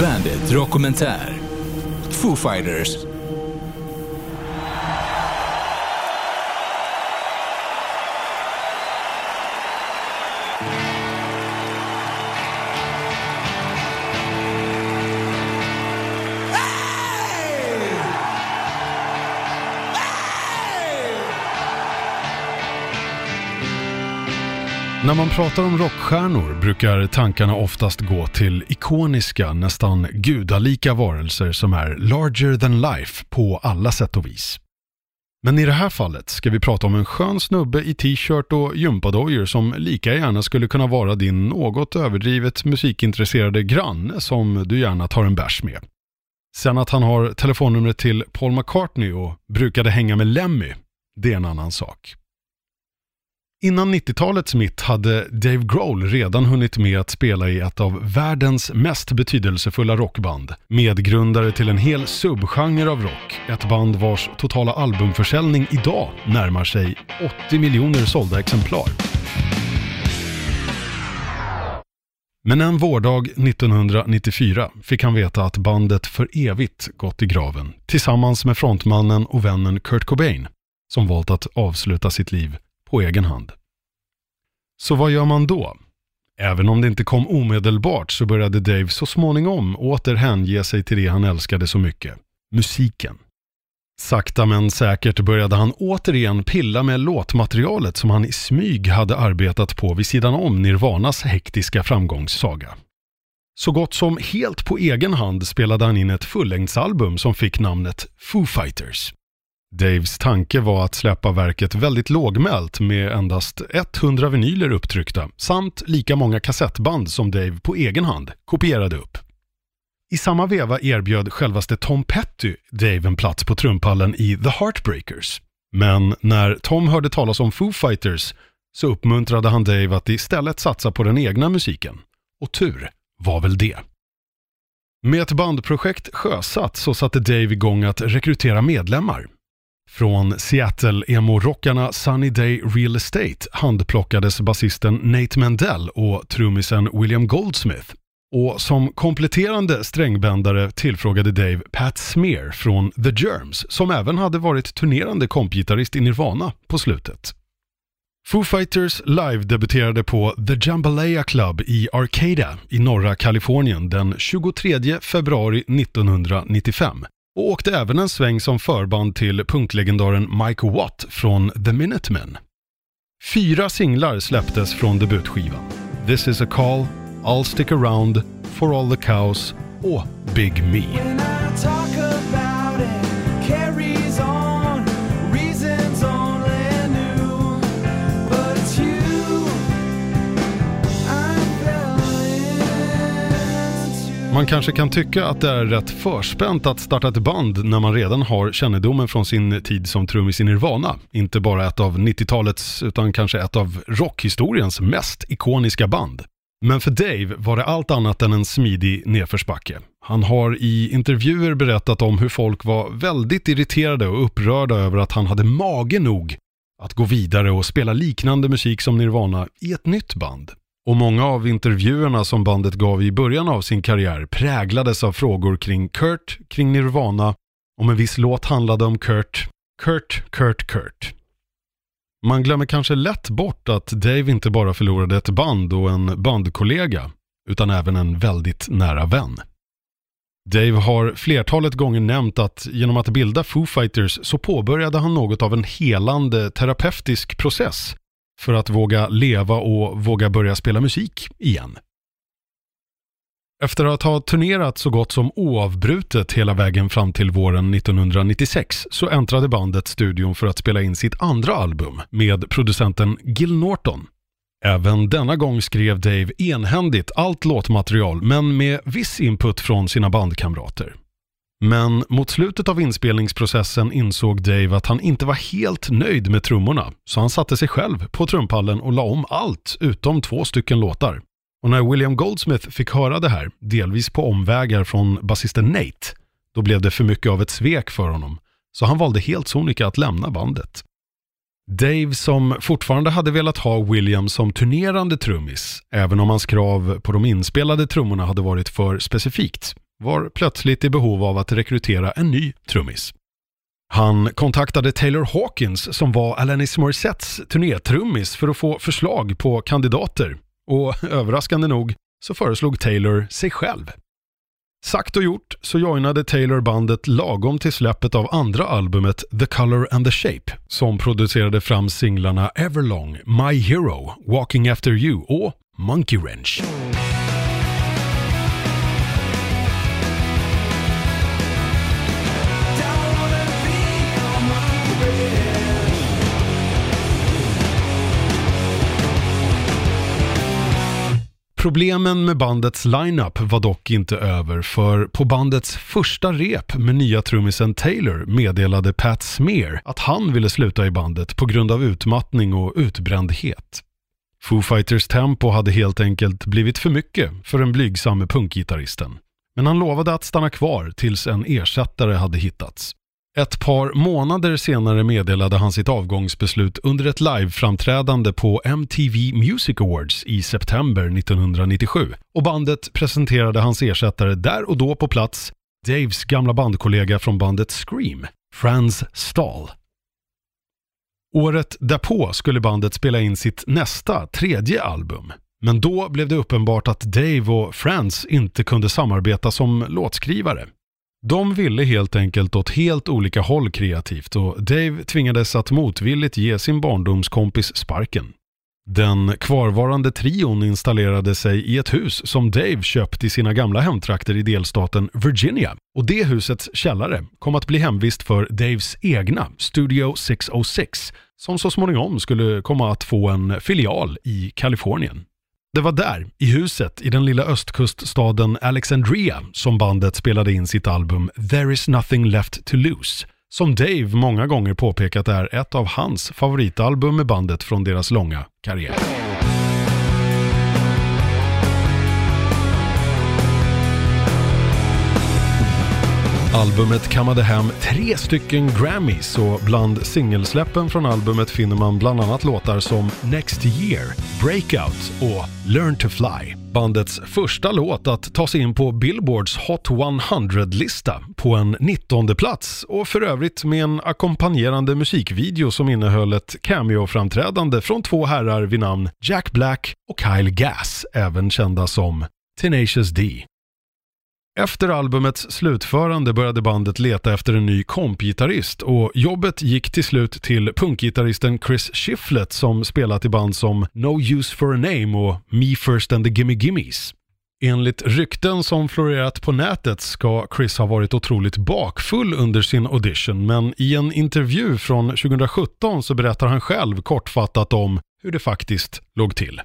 Bandit Dokumentär. Foo Fighters När man pratar om rockstjärnor brukar tankarna oftast gå till ikoniska, nästan gudalika varelser som är larger than life på alla sätt och vis. Men i det här fallet ska vi prata om en skön snubbe i t-shirt och gympadojor som lika gärna skulle kunna vara din något överdrivet musikintresserade granne som du gärna tar en bärs med. Sen att han har telefonnumret till Paul McCartney och brukade hänga med Lemmy, det är en annan sak. Innan 90-talets mitt hade Dave Grohl redan hunnit med att spela i ett av världens mest betydelsefulla rockband. Medgrundare till en hel subgenre av rock. Ett band vars totala albumförsäljning idag närmar sig 80 miljoner sålda exemplar. Men en vårdag 1994 fick han veta att bandet för evigt gått i graven tillsammans med frontmannen och vännen Kurt Cobain som valt att avsluta sitt liv på egen hand. Så vad gör man då? Även om det inte kom omedelbart så började Dave så småningom åter hänge sig till det han älskade så mycket, musiken. Sakta men säkert började han återigen pilla med låtmaterialet som han i smyg hade arbetat på vid sidan om Nirvanas hektiska framgångssaga. Så gott som helt på egen hand spelade han in ett fullängdsalbum som fick namnet Foo Fighters. Daves tanke var att släppa verket väldigt lågmält med endast 100 vinyler upptryckta samt lika många kassettband som Dave på egen hand kopierade upp. I samma veva erbjöd självaste Tom Petty Dave en plats på trumpallen i The Heartbreakers. Men när Tom hörde talas om Foo Fighters så uppmuntrade han Dave att istället satsa på den egna musiken. Och tur var väl det. Med ett bandprojekt sjösatt så satte Dave igång att rekrytera medlemmar. Från Seattle-emo-rockarna Sunny Day Real Estate handplockades basisten Nate Mendel och trummisen William Goldsmith. Och som kompletterande strängbändare tillfrågade Dave Pat Smear från The Germs, som även hade varit turnerande kompgitarrist i Nirvana på slutet. Foo Fighters live-debuterade på The Jambalaya Club i Arcata i norra Kalifornien den 23 februari 1995 och åkte även en sväng som förband till punklegendaren Mike Watt från The Minutemen. Fyra singlar släpptes från debutskivan. This is a call, I'll stick around, For all the cows och Big Me. Man kanske kan tycka att det är rätt förspänt att starta ett band när man redan har kännedomen från sin tid som trummis i Nirvana. Inte bara ett av 90-talets, utan kanske ett av rockhistoriens mest ikoniska band. Men för Dave var det allt annat än en smidig nedförsbacke. Han har i intervjuer berättat om hur folk var väldigt irriterade och upprörda över att han hade mage nog att gå vidare och spela liknande musik som Nirvana i ett nytt band. Och många av intervjuerna som bandet gav i början av sin karriär präglades av frågor kring Kurt, kring Nirvana, om en viss låt handlade om Kurt, Kurt, Kurt, Kurt. Man glömmer kanske lätt bort att Dave inte bara förlorade ett band och en bandkollega, utan även en väldigt nära vän. Dave har flertalet gånger nämnt att genom att bilda Foo Fighters så påbörjade han något av en helande terapeutisk process för att våga leva och våga börja spela musik igen. Efter att ha turnerat så gott som oavbrutet hela vägen fram till våren 1996 så äntrade bandet studion för att spela in sitt andra album med producenten Gil Norton. Även denna gång skrev Dave enhändigt allt låtmaterial men med viss input från sina bandkamrater. Men mot slutet av inspelningsprocessen insåg Dave att han inte var helt nöjd med trummorna, så han satte sig själv på trumpallen och la om allt utom två stycken låtar. Och när William Goldsmith fick höra det här, delvis på omvägar från basisten Nate, då blev det för mycket av ett svek för honom, så han valde helt sonika att lämna bandet. Dave som fortfarande hade velat ha William som turnerande trummis, även om hans krav på de inspelade trummorna hade varit för specifikt, var plötsligt i behov av att rekrytera en ny trummis. Han kontaktade Taylor Hawkins som var Alanis Morissettes turnétrummis för att få förslag på kandidater och överraskande nog så föreslog Taylor sig själv. Sagt och gjort så joinade Taylor bandet lagom till släppet av andra albumet The Color and the Shape som producerade fram singlarna Everlong, My Hero, Walking After You och Monkey Wrench. Problemen med bandets lineup var dock inte över för på bandets första rep med nya trummisen Taylor meddelade Pat Smear att han ville sluta i bandet på grund av utmattning och utbrändhet. Foo Fighters tempo hade helt enkelt blivit för mycket för den blygsamme punkgitarristen. Men han lovade att stanna kvar tills en ersättare hade hittats. Ett par månader senare meddelade han sitt avgångsbeslut under ett liveframträdande på MTV Music Awards i september 1997 och bandet presenterade hans ersättare där och då på plats, Daves gamla bandkollega från bandet Scream, Franz Stahl. Året därpå skulle bandet spela in sitt nästa, tredje album. Men då blev det uppenbart att Dave och Franz inte kunde samarbeta som låtskrivare. De ville helt enkelt åt helt olika håll kreativt och Dave tvingades att motvilligt ge sin barndomskompis sparken. Den kvarvarande trion installerade sig i ett hus som Dave köpt i sina gamla hemtrakter i delstaten Virginia. Och det husets källare kom att bli hemvist för Daves egna Studio 606 som så småningom skulle komma att få en filial i Kalifornien. Det var där, i huset i den lilla östkuststaden Alexandria, som bandet spelade in sitt album There is nothing left to lose, som Dave många gånger påpekat är ett av hans favoritalbum med bandet från deras långa karriär. Albumet kammade hem tre stycken Grammys och bland singelsläppen från albumet finner man bland annat låtar som Next Year, Breakout och Learn to Fly. Bandets första låt att ta sig in på Billboards Hot 100-lista på en 19 plats och för övrigt med en ackompanjerande musikvideo som innehöll ett cameo-framträdande från två herrar vid namn Jack Black och Kyle Gass, även kända som Tenacious D. Efter albumets slutförande började bandet leta efter en ny kompgitarrist och jobbet gick till slut till punkgitarristen Chris Shiflett som spelat i band som No Use For A Name och Me First and the Gimme Gimmes. Enligt rykten som florerat på nätet ska Chris ha varit otroligt bakfull under sin audition men i en intervju från 2017 så berättar han själv kortfattat om hur det faktiskt låg till.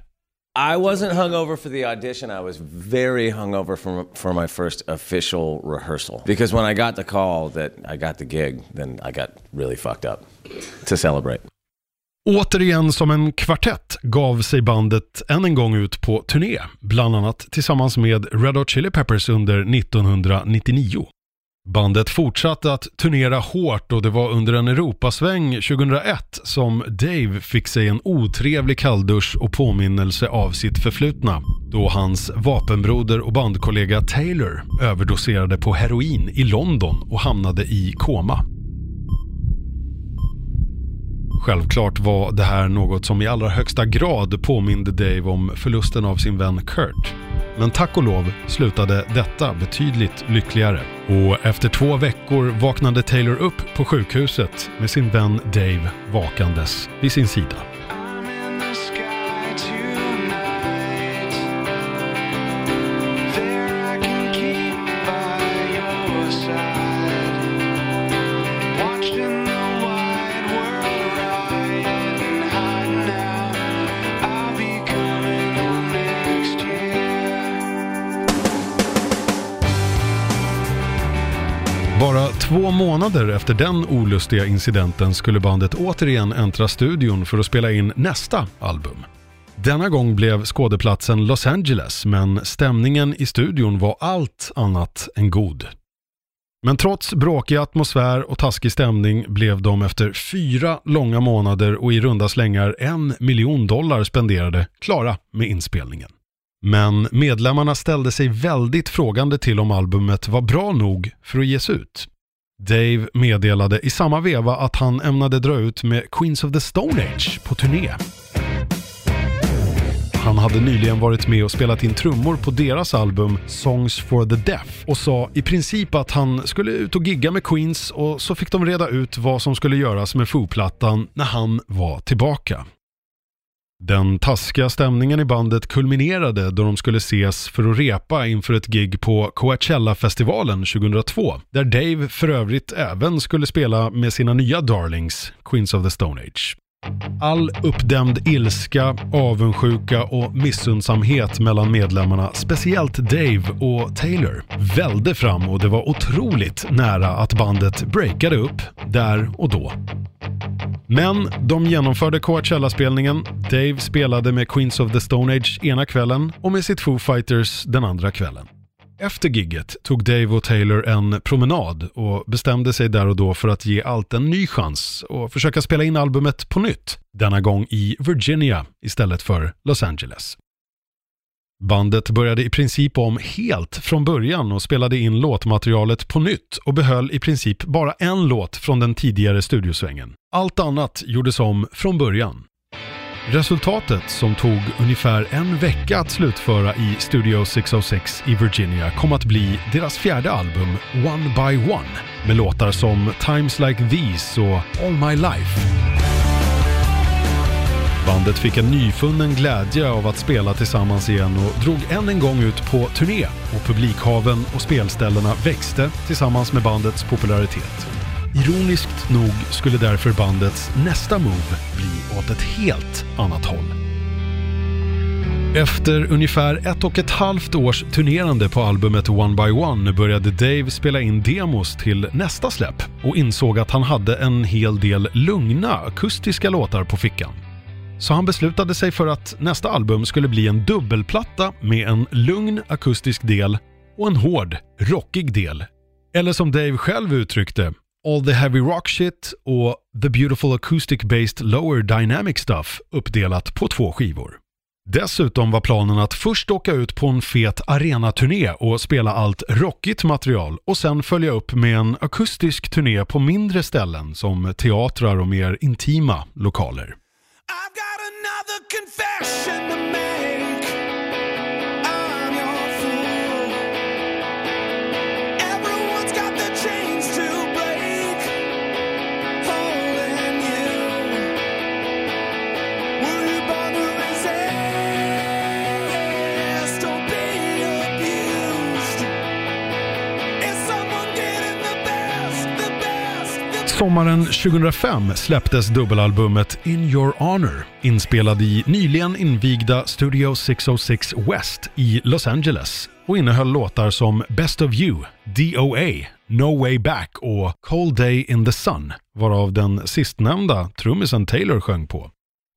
I wasn't hungover for the audition. I was very hungover for for my first official rehearsal because when I got the call that I got the gig, then I got really fucked up to celebrate. Återigen som en kvartett gav sig bandet än en gång ut på turné, bland annat tillsammans med Red Hot Chili Peppers under 1999. Bandet fortsatte att turnera hårt och det var under en Europasväng 2001 som Dave fick sig en otrevlig kalldusch och påminnelse av sitt förflutna. Då hans vapenbroder och bandkollega Taylor överdoserade på heroin i London och hamnade i koma. Självklart var det här något som i allra högsta grad påminde Dave om förlusten av sin vän Kurt. Men tack och lov slutade detta betydligt lyckligare. Och efter två veckor vaknade Taylor upp på sjukhuset med sin vän Dave vakandes vid sin sida. Månader efter den olustiga incidenten skulle bandet återigen äntra studion för att spela in nästa album. Denna gång blev skådeplatsen Los Angeles, men stämningen i studion var allt annat än god. Men trots bråkig atmosfär och taskig stämning blev de efter fyra långa månader och i runda slängar en miljon dollar spenderade klara med inspelningen. Men medlemmarna ställde sig väldigt frågande till om albumet var bra nog för att ges ut. Dave meddelade i samma veva att han ämnade dra ut med Queens of the Stone Age på turné. Han hade nyligen varit med och spelat in trummor på deras album Songs for the Deaf och sa i princip att han skulle ut och gigga med Queens och så fick de reda ut vad som skulle göras med Foo-plattan när han var tillbaka. Den taskiga stämningen i bandet kulminerade då de skulle ses för att repa inför ett gig på Coachella-festivalen 2002, där Dave för övrigt även skulle spela med sina nya darlings, Queens of the Stone Age. All uppdämd ilska, avundsjuka och missundsamhet mellan medlemmarna, speciellt Dave och Taylor, välde fram och det var otroligt nära att bandet breakade upp där och då. Men de genomförde Coachella-spelningen. Dave spelade med Queens of the Stone Age ena kvällen och med sitt Foo Fighters den andra kvällen. Efter gigget tog Dave och Taylor en promenad och bestämde sig där och då för att ge allt en ny chans och försöka spela in albumet på nytt. Denna gång i Virginia istället för Los Angeles. Bandet började i princip om helt från början och spelade in låtmaterialet på nytt och behöll i princip bara en låt från den tidigare studiosvängen. Allt annat gjordes om från början. Resultatet, som tog ungefär en vecka att slutföra i Studio 606 i Virginia, kom att bli deras fjärde album One by One med låtar som Times Like These och All My Life. Bandet fick en nyfunnen glädje av att spela tillsammans igen och drog än en gång ut på turné och publikhaven och spelställena växte tillsammans med bandets popularitet. Ironiskt nog skulle därför bandets nästa move bli åt ett helt annat håll. Efter ungefär ett och ett halvt års turnerande på albumet One by One började Dave spela in demos till nästa släpp och insåg att han hade en hel del lugna akustiska låtar på fickan. Så han beslutade sig för att nästa album skulle bli en dubbelplatta med en lugn akustisk del och en hård, rockig del. Eller som Dave själv uttryckte, All the Heavy Rock Shit och The Beautiful Acoustic Based Lower Dynamic Stuff uppdelat på två skivor. Dessutom var planen att först åka ut på en fet arenaturné och spela allt rockigt material och sen följa upp med en akustisk turné på mindre ställen som teatrar och mer intima lokaler. I've got another confession to make. Sommaren 2005 släpptes dubbelalbumet In Your Honor, inspelad i nyligen invigda Studio 606 West i Los Angeles och innehöll låtar som Best of You, DOA, No Way Back och Cold Day in the Sun, varav den sistnämnda trummisen Taylor sjöng på.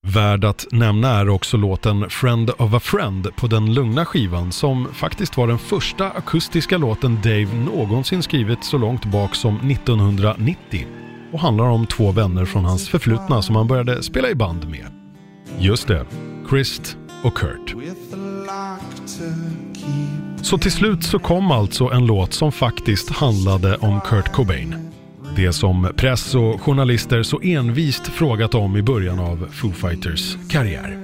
Värd att nämna är också låten Friend of a Friend på den lugna skivan som faktiskt var den första akustiska låten Dave någonsin skrivit så långt bak som 1990 och handlar om två vänner från hans förflutna som han började spela i band med. Just det, Christ och Kurt. Så till slut så kom alltså en låt som faktiskt handlade om Kurt Cobain. Det som press och journalister så envist frågat om i början av Foo Fighters karriär.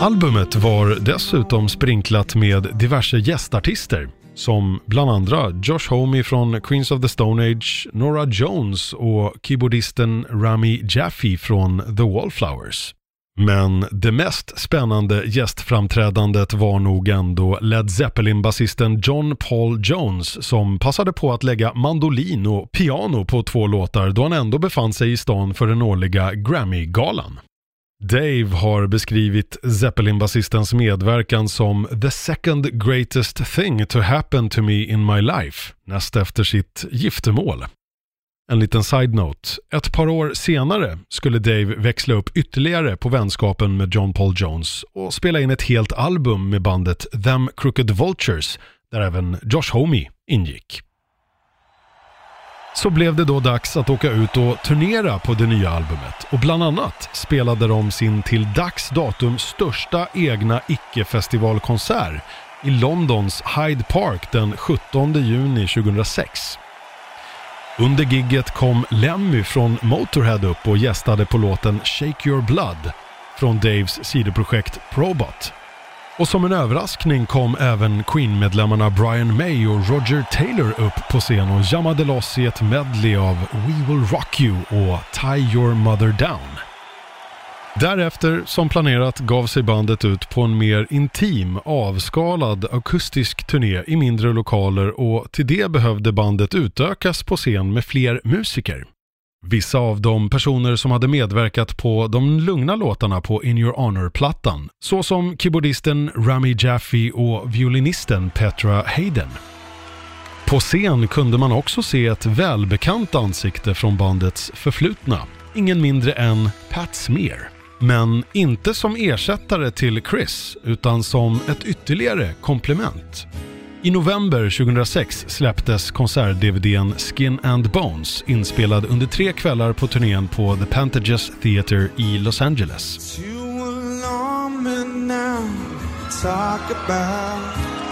Albumet var dessutom sprinklat med diverse gästartister som bland andra Josh Homme från Queens of the Stone Age, Nora Jones och keyboardisten Rami Jaffe från The Wallflowers. Men det mest spännande gästframträdandet var nog ändå Led Zeppelin-basisten John Paul Jones som passade på att lägga mandolin och piano på två låtar då han ändå befann sig i stan för den årliga Grammy-galan. Dave har beskrivit Zeppelin-basistens medverkan som “the second greatest thing to happen to me in my life” näst efter sitt giftermål. En liten side-note. Ett par år senare skulle Dave växla upp ytterligare på vänskapen med John Paul Jones och spela in ett helt album med bandet Them Crooked Vultures där även Josh Homme ingick så blev det då dags att åka ut och turnera på det nya albumet och bland annat spelade de sin till dags datum största egna icke-festivalkonsert i Londons Hyde Park den 17 juni 2006. Under gigget kom Lemmy från Motorhead upp och gästade på låten Shake Your Blood från Daves sidoprojekt Probot. Och som en överraskning kom även Queen-medlemmarna Brian May och Roger Taylor upp på scen och jammade loss i ett medley av We Will Rock You och Tie Your Mother Down. Därefter, som planerat, gav sig bandet ut på en mer intim, avskalad akustisk turné i mindre lokaler och till det behövde bandet utökas på scen med fler musiker. Vissa av de personer som hade medverkat på de lugna låtarna på In Your Honor-plattan, såsom keyboardisten Rami Jaffe och violinisten Petra Hayden. På scen kunde man också se ett välbekant ansikte från bandets förflutna, ingen mindre än Pat Smear. Men inte som ersättare till Chris, utan som ett ytterligare komplement. I november 2006 släpptes konsert-DVDn Skin and Bones inspelad under tre kvällar på turnén på The Pantages Theatre i Los Angeles.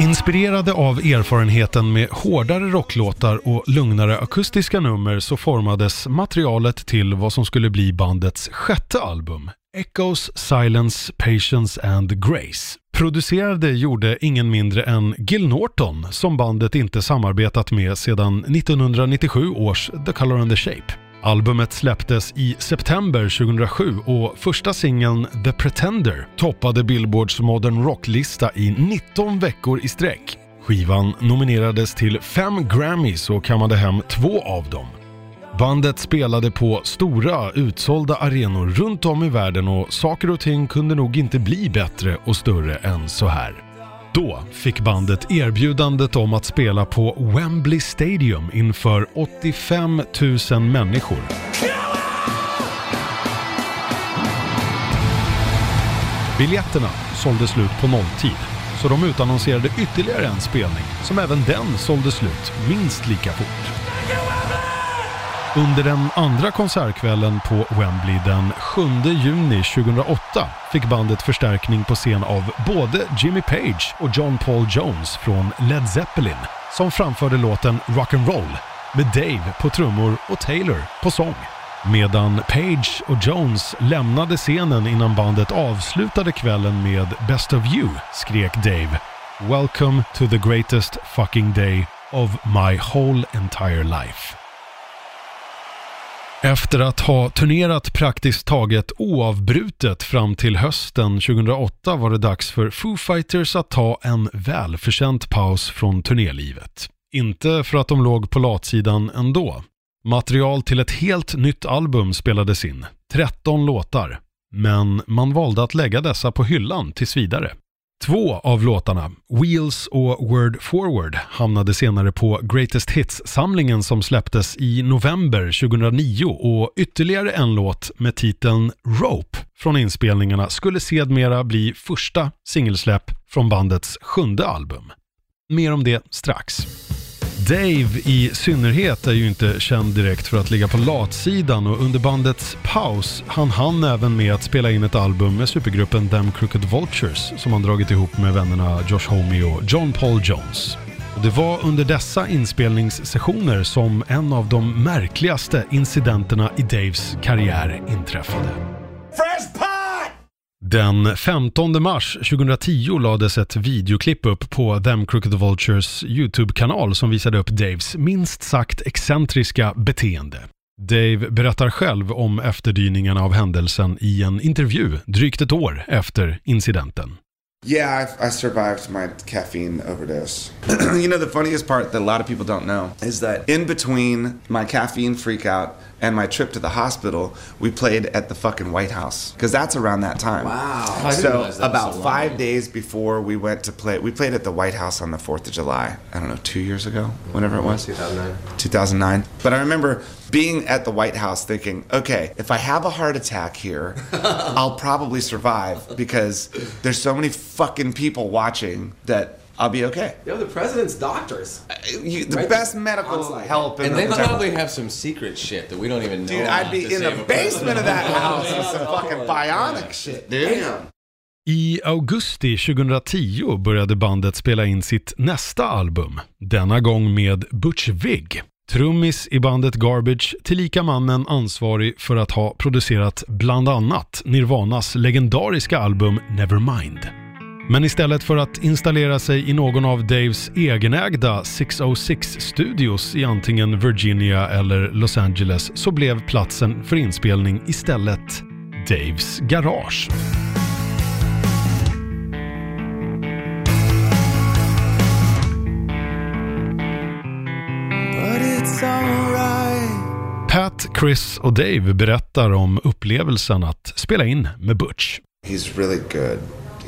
Inspirerade av erfarenheten med hårdare rocklåtar och lugnare akustiska nummer så formades materialet till vad som skulle bli bandets sjätte album, Echoes, Silence, Patience and Grace. Producerade gjorde ingen mindre än Gil Norton som bandet inte samarbetat med sedan 1997 års The Color and the Shape. Albumet släpptes i september 2007 och första singeln The Pretender toppade Billboards Modern Rock-lista i 19 veckor i sträck. Skivan nominerades till fem Grammys och kammade hem två av dem. Bandet spelade på stora utsålda arenor runt om i världen och saker och ting kunde nog inte bli bättre och större än så här. Då fick bandet erbjudandet om att spela på Wembley Stadium inför 85 000 människor. Biljetterna sålde slut på nolltid, så de utannonserade ytterligare en spelning som även den sålde slut minst lika fort. Under den andra konsertkvällen på Wembley den 7 juni 2008 fick bandet förstärkning på scen av både Jimmy Page och John Paul Jones från Led Zeppelin som framförde låten Rock'n'Roll med Dave på trummor och Taylor på sång. Medan Page och Jones lämnade scenen innan bandet avslutade kvällen med Best of You skrek Dave “Welcome to the greatest fucking day of my whole entire life”. Efter att ha turnerat praktiskt taget oavbrutet fram till hösten 2008 var det dags för Foo Fighters att ta en välförtjänt paus från turnélivet. Inte för att de låg på latsidan ändå. Material till ett helt nytt album spelades in, 13 låtar. Men man valde att lägga dessa på hyllan tills vidare. Två av låtarna, Wheels och Word Forward, hamnade senare på Greatest Hits-samlingen som släpptes i november 2009 och ytterligare en låt med titeln Rope från inspelningarna skulle sedmera bli första singelsläpp från bandets sjunde album. Mer om det strax. Dave i synnerhet är ju inte känd direkt för att ligga på latsidan och under bandets paus han han även med att spela in ett album med supergruppen Them Crooked Vultures som han dragit ihop med vännerna Josh Homme och John Paul Jones. Och det var under dessa inspelningssessioner som en av de märkligaste incidenterna i Daves karriär inträffade. Den 15 mars 2010 lades ett videoklipp upp på Them Crooked Vultures YouTube-kanal som visade upp Daves minst sagt excentriska beteende. Dave berättar själv om efterdyningarna av händelsen i en intervju drygt ett år efter incidenten. Yeah, I, I survived my caffeine overdose. you know, the funniest part that a lot of people don't know is that in between my caffeine freakout and my trip to the hospital, we played at the fucking White House because that's around that time. Wow. So about so five days before we went to play, we played at the White House on the Fourth of July. I don't know, two years ago, whenever it was. 2009. 2009. But I remember being at the White House thinking, okay, if I have a heart attack here, I'll probably survive because there's so many fucking people watching that I'll be okay. Yo, the president's doctors. You, the Right. best medical On site. help in And the they entire- probably have some secret shit that we don't even know. Dude, I'd be in the basement of that house with some fucking bionic shit, dude. I augusti 2010 började bandet spela in sitt nästa album, denna gång med Butch Vig. Trummis i bandet Garbage, tillika mannen ansvarig för att ha producerat bland annat Nirvanas legendariska album Nevermind. Men istället för att installera sig i någon av Daves egenägda 606 Studios i antingen Virginia eller Los Angeles så blev platsen för inspelning istället Daves garage. Pat, Chris och Dave berättar om upplevelsen att spela in med Butch. He's really good,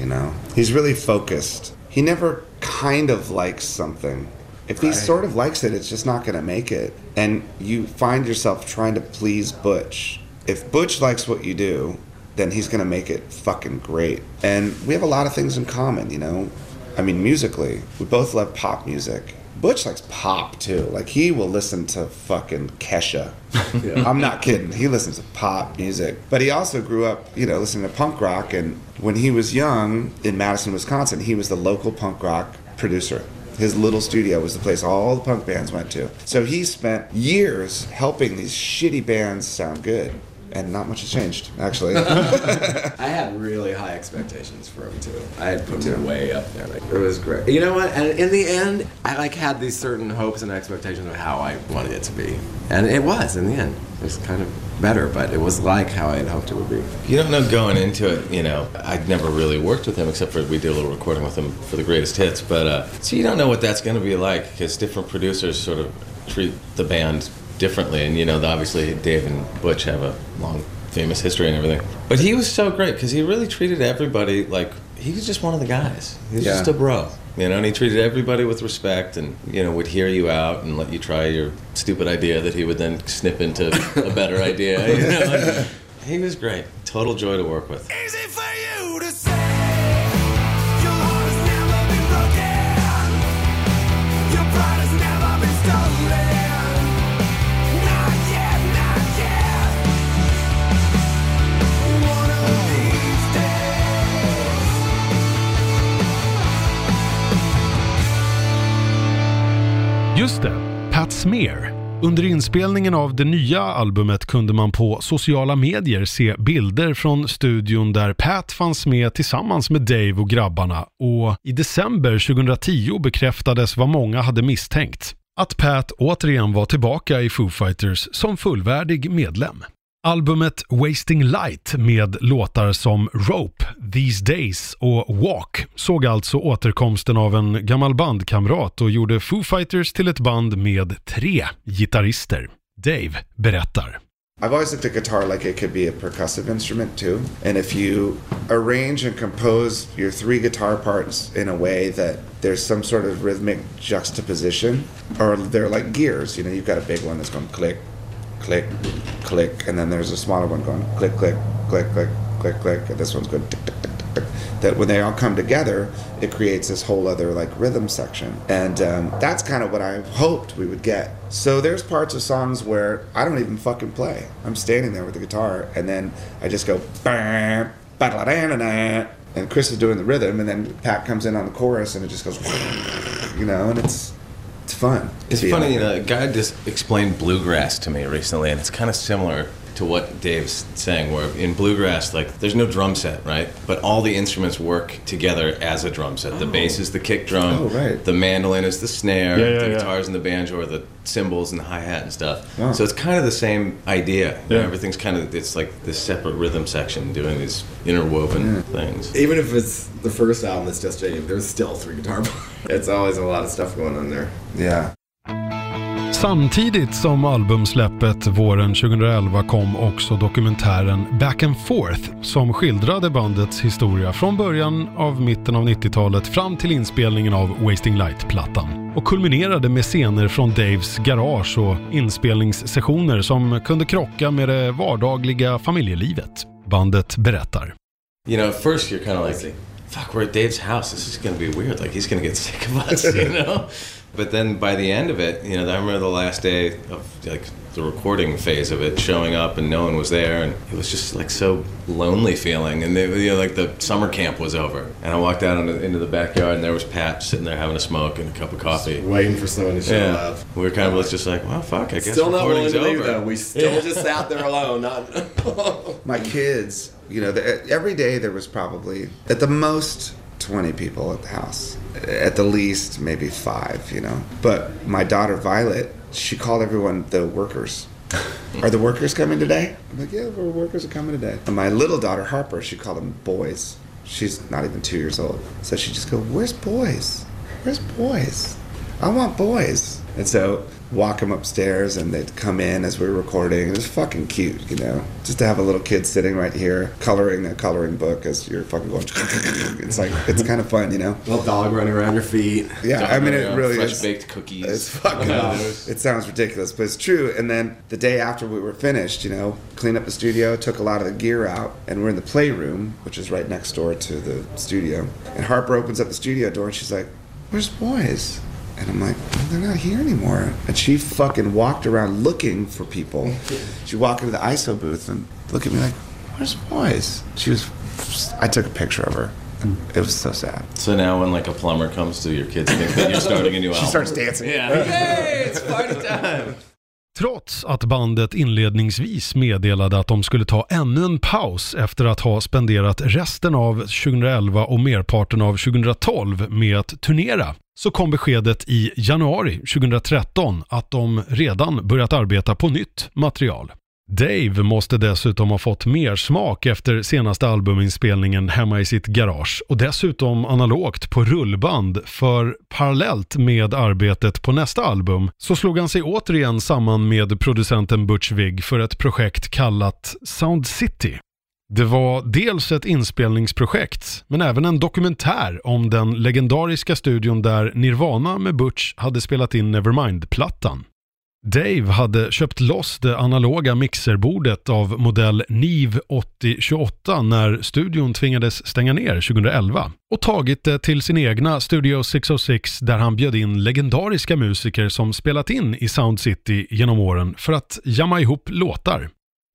you know? He's really focused. He never kind of likes something. If he sort of likes it, it's just not going to make it. And you find yourself trying to please Butch. If Butch likes what you do, then he's going to make it fucking great. And we have a lot of things in common, you know? I mean, musically, we both love pop music. Butch likes pop too. Like he will listen to fucking Kesha. I'm not kidding. He listens to pop music. But he also grew up, you know, listening to punk rock. And when he was young in Madison, Wisconsin, he was the local punk rock producer. His little studio was the place all the punk bands went to. So he spent years helping these shitty bands sound good. And not much has changed, actually. I had really high expectations for him too. I had put him way up there. Like, it was great. You know what? And in the end, I like had these certain hopes and expectations of how I wanted it to be, and it was in the end. It was kind of better, but it was like how I had hoped it would be. You don't know going into it, you know, I'd never really worked with him except for we did a little recording with him for the greatest hits. But uh, so you don't know what that's going to be like because different producers sort of treat the band differently. And, you know, obviously Dave and Butch have a long, famous history and everything. But he was so great because he really treated everybody like he was just one of the guys. He was Yeah. just a bro. You know, and he treated everybody with respect and, you know, would hear you out and let you try your stupid idea that he would then snip into a better idea. You know? And he was great. Total joy to work with. Easy for you to say det, Smear. Under inspelningen av det nya albumet kunde man på sociala medier se bilder från studion där Pat fanns med tillsammans med Dave och grabbarna och i december 2010 bekräftades vad många hade misstänkt. Att Pat återigen var tillbaka i Foo Fighters som fullvärdig medlem. Albumet Wasting Light med låtar som Rope, These Days och Walk såg alltså återkomsten av en gammal bandkamrat och gjorde Foo Fighters till ett band med tre gitarrister. Dave berättar. I've always looked at guitar like it could be a percussive instrument too. And if you arrange and compose your three guitar parts in a way that there's some sort of rhythmic juxtaposition, or they're like gears, you know, you've got a big one that's going click, click, click, and then there's a smaller one going click, click, click, click, click, click, and this one's going tick, tick, tick, tick, tick. That when they all come together, it creates this whole other like rhythm section, and um, that's kind of what I hoped we would get. So there's parts of songs where I don't even fucking play. I'm standing there with the guitar, and then I just go bam, ba-da-da-da-da, and Chris is doing the rhythm, and then Pat comes in on the chorus, and it just goes, you know, and it's it's fun. It's funny, a guy just explained bluegrass to me recently, and it's kind of similar to what Dave's saying, where in bluegrass, like, there's no drum set, right? But all the instruments work together as a drum set. The bass oh. is the kick drum, Oh, right. the mandolin is the snare, Yeah, yeah, the yeah. guitars and the banjo are the cymbals and the hi hat and stuff. Wow. So it's kind of the same idea. You know, Yeah. everything's kind of, it's like this separate rhythm section doing these interwoven things. Even if it's the first album that's just Dave, there's still three guitar parts. It's always a lot of stuff going on there. yeah. Samtidigt som albumsläppet våren 2011 kom också dokumentären Back and Forth som skildrade bandets historia från början av mitten av 90-talet fram till inspelningen av Wasting Light-plattan och kulminerade med scener från Daves garage och inspelningssessioner som kunde krocka med det vardagliga familjelivet. Bandet berättar. You know, first you're kind of like fuck, we're at Dave's house. This is gonna be weird. Like, he's gonna get sick of us, you know? But then by the end of it, you know, I remember the last day of like the recording phase of it, showing up and no one was there, and it was just like so lonely feeling. And they, you know, like the summer camp was over, and I walked out into, into the backyard, and there was Pat sitting there having a smoke and a cup of coffee. Waiting for someone to show Yeah, up. we were kind of just like, well, fuck, I guess Still not willing recording's to leave over. though. We still just sat there alone. Not. my kids, you know, every day there was probably at the most 20 people at the house. At the least, maybe five, you know. But my daughter Violet, she called everyone the workers. Are the workers coming today? I'm like, yeah, the workers are coming today. And my little daughter Harper, she called them boys. She's not even two years old. So she just go, where's boys? Where's boys? I want boys. And so walk them upstairs and they'd come in as we were recording. It was fucking cute, you know? Just to have a little kid sitting right here coloring a coloring book as you're fucking going. It's like, it's kind of fun, you know? Little dog running around your feet. Yeah, I mean, it really fresh is. baked cookies. It's fucking. it sounds ridiculous, but it's true. And then the day after we were finished, you know, cleaned up the studio, took a lot of the gear out, and we're in the playroom, which is right next door to the studio. And Harper opens up the studio door, and she's like, "Where's boys?" And I'm like, well, "They're not here anymore." And she fucking walked around looking for people. She walked into the ISO booth and looked at me like, "Where's boys?" She was. I took a picture of her. It was so sad. So now when like a plumber comes to your kids think that you're starting a new album. She starts dancing. Yeah. Yay, it's party time. Trots att bandet inledningsvis meddelade att de skulle ta ännu en paus efter att ha spenderat resten av 2011 och merparten av 2012 med att turnera, så kom beskedet i januari 2013 att de redan börjat arbeta på nytt material. Dave måste dessutom ha fått mer smak efter senaste albuminspelningen hemma i sitt garage och dessutom analogt på rullband för parallellt med arbetet på nästa album så slog han sig återigen samman med producenten Butch Vig för ett projekt kallat Sound City. Det var dels ett inspelningsprojekt, men även en dokumentär om den legendariska studion där Nirvana med Butch hade spelat in Nevermind-plattan. Dave hade köpt loss det analoga mixerbordet av modell NIV 8028 när studion tvingades stänga ner 2011 och tagit det till sin egna Studio 606 där han bjöd in legendariska musiker som spelat in i Sound City genom åren för att jamma ihop låtar.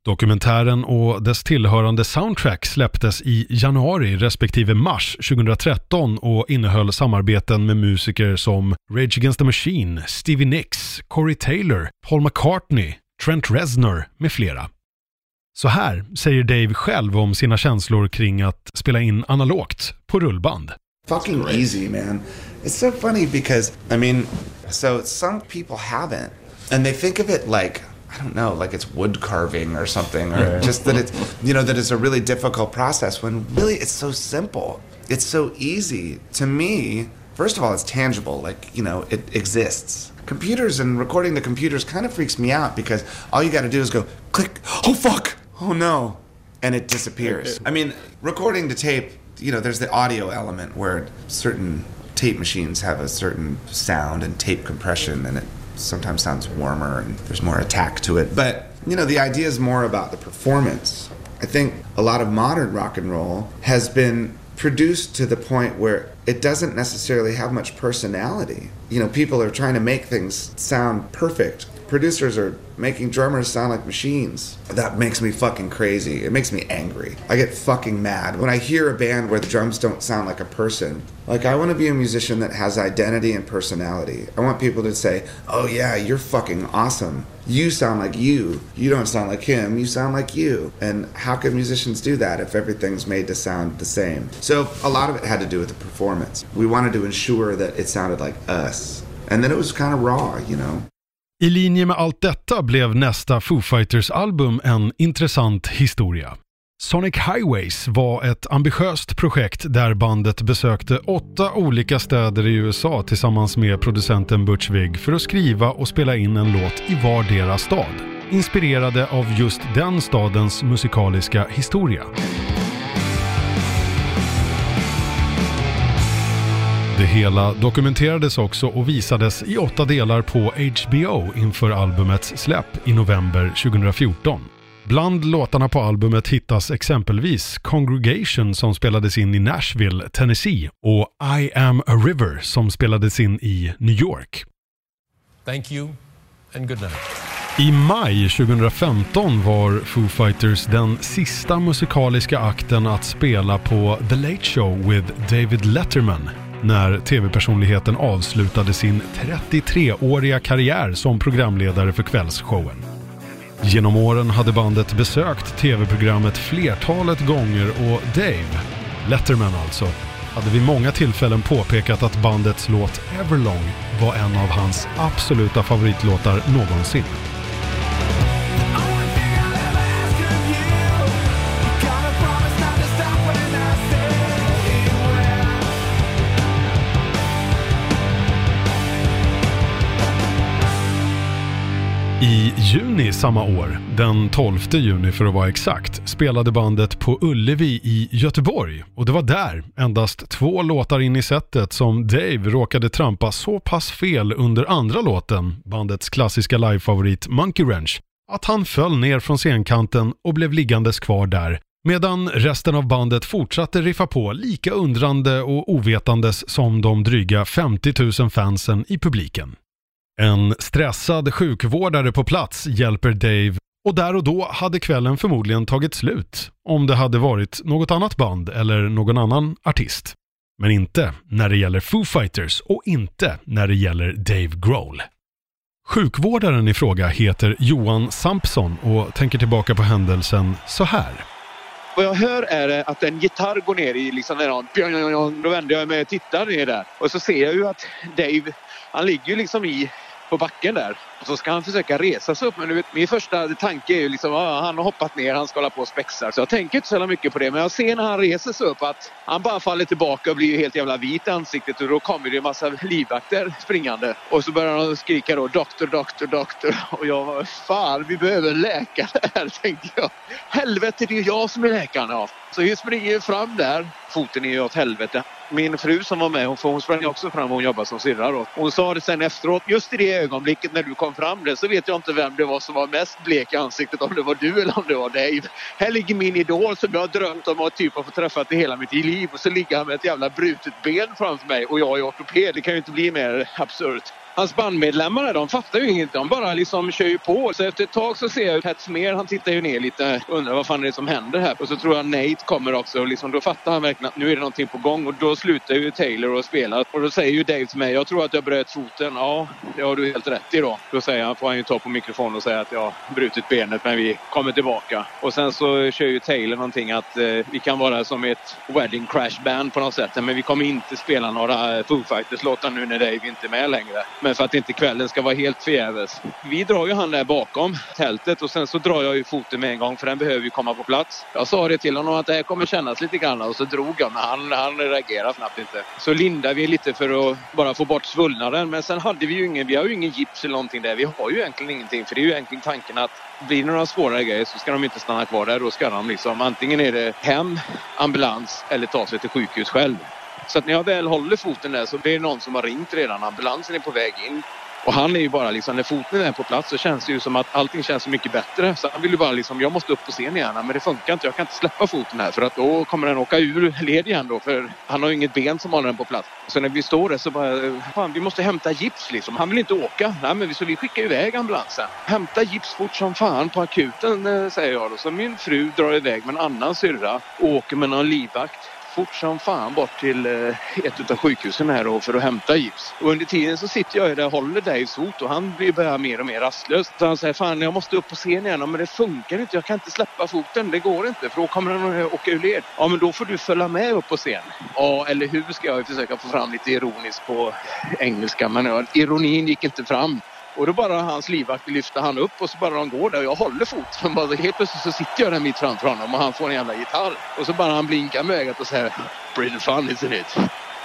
Dokumentären och dess tillhörande soundtrack släpptes i januari respektive mars 2013 och innehöll samarbeten med musiker som Rage Against the Machine, Stevie Nicks, Corey Taylor, Paul McCartney, Trent Reznor med flera. Så här säger Dave själv om sina känslor kring att spela in analogt på rullband. fucking easy, man. It's so funny because I mean, so some people haven't, and they think of it like I don't know, like it's wood carving or something, or just that it's you know that it's a really difficult process. When really it's so simple. It's so easy to me. First of all, it's tangible, like you know, it exists. Computers and recording the computers kind of freaks me out because all you got to do is go click. Oh fuck! Oh no! and it disappears. I mean, recording to tape, you know, there's the audio element where certain tape machines have a certain sound and tape compression, and it sometimes sounds warmer and there's more attack to it. But, you know, the idea is more about the performance. I think a lot of modern rock and roll has been produced to the point where it doesn't necessarily have much personality. You know, people are trying to make things sound perfect. Producers are making drummers sound like machines. That makes me fucking crazy. It makes me angry. I get fucking mad when I hear a band where the drums don't sound like a person. Like, I want to be a musician that has identity and personality. I want people to say, oh yeah, you're fucking awesome. You sound like you. You don't sound like him. You sound like you. And how can musicians do that if everything's made to sound the same? So a lot of it had to do with the performance. We wanted to ensure that it sounded like us. And then it was kind of raw, you know? I linje med allt detta blev nästa Foo Fighters-album en intressant historia. Sonic Highways var ett ambitiöst projekt där bandet besökte åtta olika städer i USA tillsammans med producenten Butch Vig för att skriva och spela in en låt i vardera stad. Inspirerade av just den stadens musikaliska historia. Det hela dokumenterades också och visades i åtta delar på HBO inför albumets släpp i november 2014. Bland låtarna på albumet hittas exempelvis Congregation som spelades in i Nashville, Tennessee och I am a river som spelades in i New York. Thank you and good night. I maj 2015 var Foo Fighters den sista musikaliska akten att spela på The Late Show with David Letterman när tv-personligheten avslutade sin 33-åriga karriär som programledare för kvällsshowen. Genom åren hade bandet besökt tv-programmet flertalet gånger och Dave, Letterman alltså, hade vid många tillfällen påpekat att bandets låt Everlong var en av hans absoluta favoritlåtar någonsin. I juni samma år, den 12 juni för att vara exakt, spelade bandet på Ullevi i Göteborg. Och det var där, endast två låtar in i setet, som Dave råkade trampa så pass fel under andra låten, bandets klassiska livefavorit Monkey Wrench, att han föll ner från scenkanten och blev liggandes kvar där. Medan resten av bandet fortsatte riffa på lika undrande och ovetandes som de dryga 50 000 fansen i publiken. En stressad sjukvårdare på plats hjälper Dave och där och då hade kvällen förmodligen tagit slut om det hade varit något annat band eller någon annan artist. Men inte när det gäller Foo Fighters och inte när det gäller Dave Grohl. Sjukvårdaren i fråga heter Johan Sampson och tänker tillbaka på händelsen så här. Vad jag hör är att en gitarr går ner i liksom den Då vänder jag mig och tittar ner där. Och så ser jag ju att Dave, han ligger ju liksom i på backen där. Och så ska han försöka resa sig upp. Men du vet, min första tanke är ju liksom att han har hoppat ner, han ska hålla på och spexa. Så jag tänker inte så jävla mycket på det. Men jag ser när han reser sig upp att han bara faller tillbaka och blir helt jävla vit i ansiktet. Och då kommer det en massa livvakter springande. Och så börjar de skrika då doktor, doktor, doktor. Och jag var fan, vi behöver en läkare här, tänkte jag. Helvete, det är ju jag som är läkaren. Ja. Så vi springer fram där. Foten är ju åt helvete. Min fru som var med, hon, för hon sprang också fram och hon jobbar som syrra då. Hon sa det sen efteråt, just i det ögonblicket när du kom fram där så vet jag inte vem det var som var mest blek i ansiktet, om det var du eller om det var Dave. Här ligger min idol som jag har drömt om att typ ha fått träffa i hela mitt liv och så ligger han med ett jävla brutet ben framför mig och jag är ortoped. Det kan ju inte bli mer absurt. Hans bandmedlemmar de fattar ju inget. De bara liksom kör ju på. Så efter ett tag så ser jag Pat Smear, han tittar ju ner lite undrar vad fan det är som händer här. Och så tror jag Nate kommer också och liksom, då fattar han verkligen att nu är det någonting på gång. Och då slutar ju Taylor att spela. Och då säger ju Dave till mig, jag tror att jag bröt foten. Ja, det har du helt rätt i då. Då säger han, får han ju ta på mikrofonen och säga att jag har brutit benet men vi kommer tillbaka. Och sen så kör ju Taylor någonting att eh, vi kan vara som ett wedding crash band på något sätt. Men vi kommer inte spela några Foo Fighters-låtar nu när Dave inte är med längre. Men för att inte kvällen ska vara helt förgäves. Vi drar ju han där bakom tältet och sen så drar jag ju foten med en gång för den behöver ju komma på plats. Jag sa det till honom att det här kommer kännas lite grann och så drog jag men han, han reagerade knappt inte. Så lindade vi lite för att bara få bort svullnaden men sen hade vi ju ingen, vi har ju ingen gips eller någonting där. Vi har ju egentligen ingenting för det är ju egentligen tanken att blir det några svårare grejer så ska de inte stanna kvar där. Då ska de liksom antingen är det hem, ambulans eller ta sig till sjukhus själv. Så att när jag väl håller foten där så blir det någon som har ringt redan. Ambulansen är på väg in. Och han är ju bara liksom, när foten är på plats så känns det ju som att allting känns så mycket bättre. Så han vill ju bara liksom, jag måste upp på scen igen. Men det funkar inte, jag kan inte släppa foten här för att då kommer den åka ur led igen då. För han har ju inget ben som håller den på plats. Så när vi står där så bara, fan vi måste hämta gips liksom. Han vill inte åka. Nej men så vi skickar iväg ambulansen. Hämta gips fort som fan på akuten eh, säger jag då. Så min fru drar iväg med en annan syrra och åker med någon livvakt fort som fan bort till eh, ett av sjukhusen här då för att hämta gips. Och under tiden så sitter jag ju där och håller Daves fot och han blir bara mer och mer rastlös. Så han säger fan jag måste upp på scen igen. Men det funkar inte. Jag kan inte släppa foten. Det går inte för då kommer han att åka ur led. Ja men då får du följa med upp på scen. Ja eller hur ska jag försöka få fram lite ironiskt på engelska. Men ironin gick inte fram. Och då bara hans livvakt lyfter han upp och så bara de går där och jag håller foten. Bara helt plötsligt så sitter jag där mitt framför honom och han får en jävla gitarr. Och så bara han blinkar med ögat och säger Pretty fun isn't it?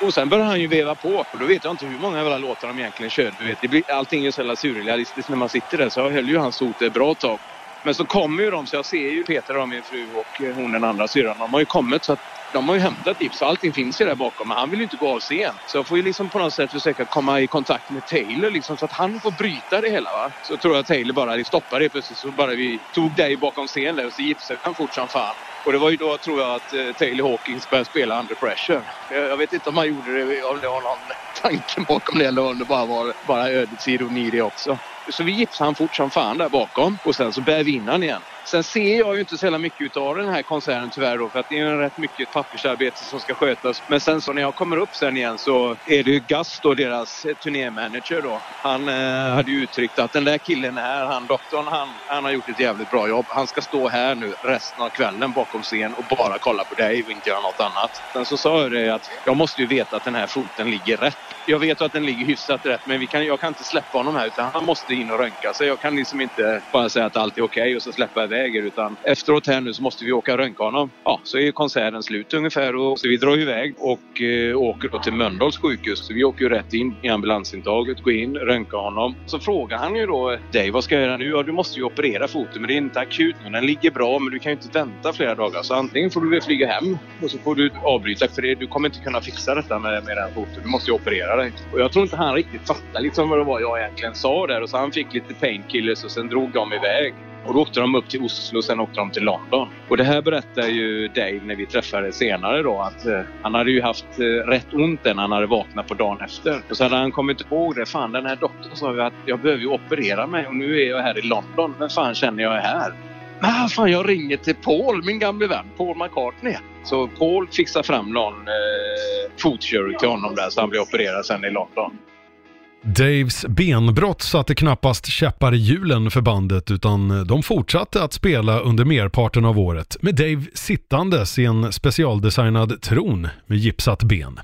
Och sen börjar han ju veva på. Och då vet jag inte hur många jävla låtar de egentligen kör. Du vet, det blir, allting är ju så jävla surrealistiskt när man sitter där. Så jag höll ju hans fot ett bra tag. Men så kommer ju de, så jag ser ju Peter och min fru och eh, hon den andra syrran. De har ju kommit så att de har ju hämtat gips och allting finns ju där bakom men han vill ju inte gå av scen. Så jag får ju liksom på något sätt försöka komma i kontakt med Taylor liksom så att han får bryta det hela. Va? Så tror jag Taylor bara stoppade det precis så bara vi tog dig bakom scen där och så gipsade han fort som fan. Och det var ju då tror jag att eh, Taylor Hawkins började spela Under Pressure. Jag, jag vet inte om han gjorde det, om det var någon tanke bakom det eller om det bara var bara ödets ironi det också. Så vi gipsade han fort som fan där bakom och sen så bär vi in han igen. Sen ser jag ju inte så jävla mycket av den här konserten tyvärr då för att det är rätt mycket pappersarbete som ska skötas. Men sen så när jag kommer upp sen igen så är det ju Gus då, deras eh, turnémanager då. Han eh, hade ju uttryckt att den där killen här, han doktorn, han, han har gjort ett jävligt bra jobb. Han ska stå här nu resten av kvällen bakom scen och bara kolla på dig och inte göra något annat. Sen så sa jag det att jag måste ju veta att den här foten ligger rätt. Jag vet att den ligger hyfsat rätt men vi kan, jag kan inte släppa honom här utan han måste in och röntga. sig. jag kan liksom inte bara säga att allt är okej och så släppa iväg er, utan efteråt här nu så måste vi åka och röntga honom. Ja, så är konserten slut ungefär och så vi drar iväg och eh, åker då till Mölndals sjukhus. Så vi åker ju rätt in i ambulansintaget, går in, röntgar honom. Så frågar han ju då dig, vad ska jag göra nu? Ja, du måste ju operera foten men det är inte akut nu. Den ligger bra men du kan ju inte vänta flera dagar. Så antingen får du väl flyga hem och så får du avbryta för det, du kommer inte kunna fixa detta med, med den foten. Du måste ju operera dig. Och jag tror inte han riktigt fattade liksom vad det var jag egentligen sa där och så han fick lite painkillers och sen drog de iväg. Och då åkte de upp till Oslo och sen åkte de till London. Och det här berättar ju Dave när vi träffades senare då att eh, han hade ju haft eh, rätt ont när han hade vaknat på dagen efter. Och så hade han kommit ihåg det. Fan den här doktorn sa ju att jag behöver ju operera mig och nu är jag här i London. Vem fan känner jag är här? Men fan jag ringer till Paul, min gamle vän Paul McCartney. Så Paul fixar fram någon eh, fotkirurg till honom där så han blir opererad sen i London. Daves benbrott satte knappast käppar i hjulen för bandet utan de fortsatte att spela under merparten av året med Dave sittandes i en specialdesignad tron med gipsat ben.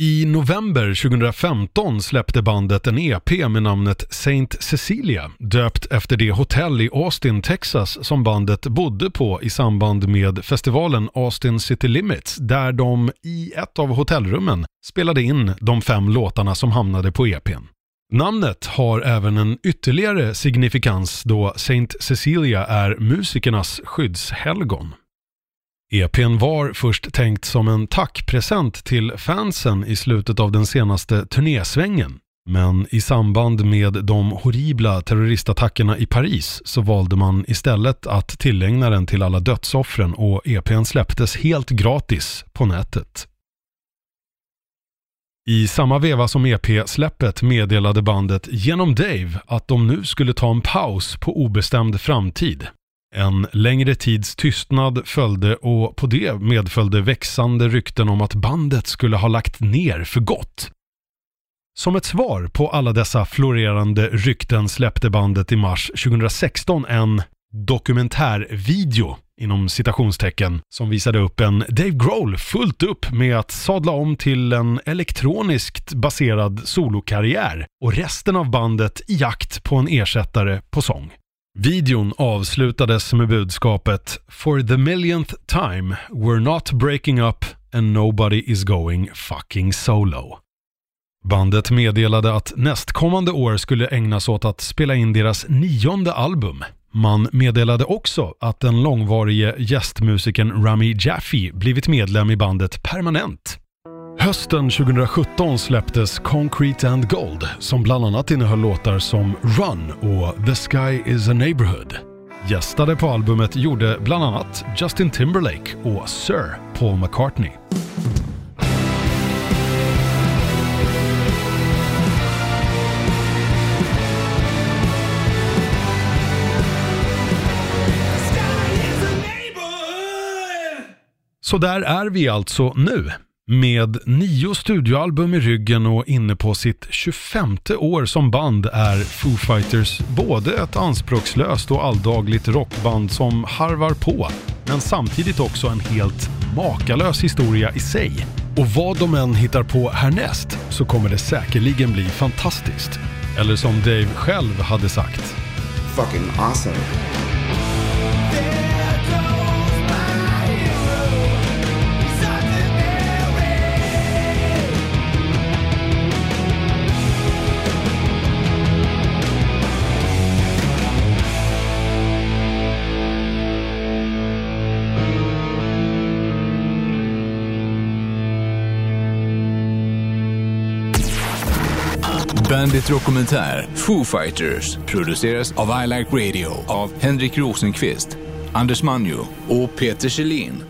I november 2015 släppte bandet en EP med namnet Saint Cecilia, döpt efter det hotell i Austin, Texas som bandet bodde på i samband med festivalen Austin City Limits, där de i ett av hotellrummen spelade in de fem låtarna som hamnade på EPn. Namnet har även en ytterligare signifikans då Saint Cecilia är musikernas skyddshelgon. EPn var först tänkt som en tackpresent till fansen i slutet av den senaste turnésvängen. Men i samband med de horribla terroristattackerna i Paris så valde man istället att tillägna den till alla dödsoffren och EPn släpptes helt gratis på nätet. I samma veva som EP-släppet meddelade bandet genom Dave att de nu skulle ta en paus på obestämd framtid. En längre tids tystnad följde och på det medföljde växande rykten om att bandet skulle ha lagt ner för gott. Som ett svar på alla dessa florerande rykten släppte bandet i mars 2016 en dokumentärvideo inom citationstecken som visade upp en Dave Grohl fullt upp med att sadla om till en elektroniskt baserad solokarriär och resten av bandet i jakt på en ersättare på sång. Videon avslutades med budskapet “For the millionth time, we're not breaking up and nobody is going fucking solo”. Bandet meddelade att nästkommande år skulle ägnas åt att spela in deras nionde album. Man meddelade också att den långvarige gästmusikern Rami Jaffe blivit medlem i bandet permanent. Hösten 2017 släpptes Concrete and Gold som bland annat innehöll låtar som Run och The Sky is a Neighborhood. Gästade på albumet gjorde bland annat Justin Timberlake och Sir Paul McCartney. Så där är vi alltså nu. Med nio studioalbum i ryggen och inne på sitt 25 år som band är Foo Fighters både ett anspråkslöst och alldagligt rockband som harvar på, men samtidigt också en helt makalös historia i sig. Och vad de än hittar på härnäst så kommer det säkerligen bli fantastiskt. Eller som Dave själv hade sagt. Fucking awesome. Bandit Dokumentär Foo Fighters produceras av I Like Radio av Henrik Rosenqvist, Anders Manjo och Peter Kjellin.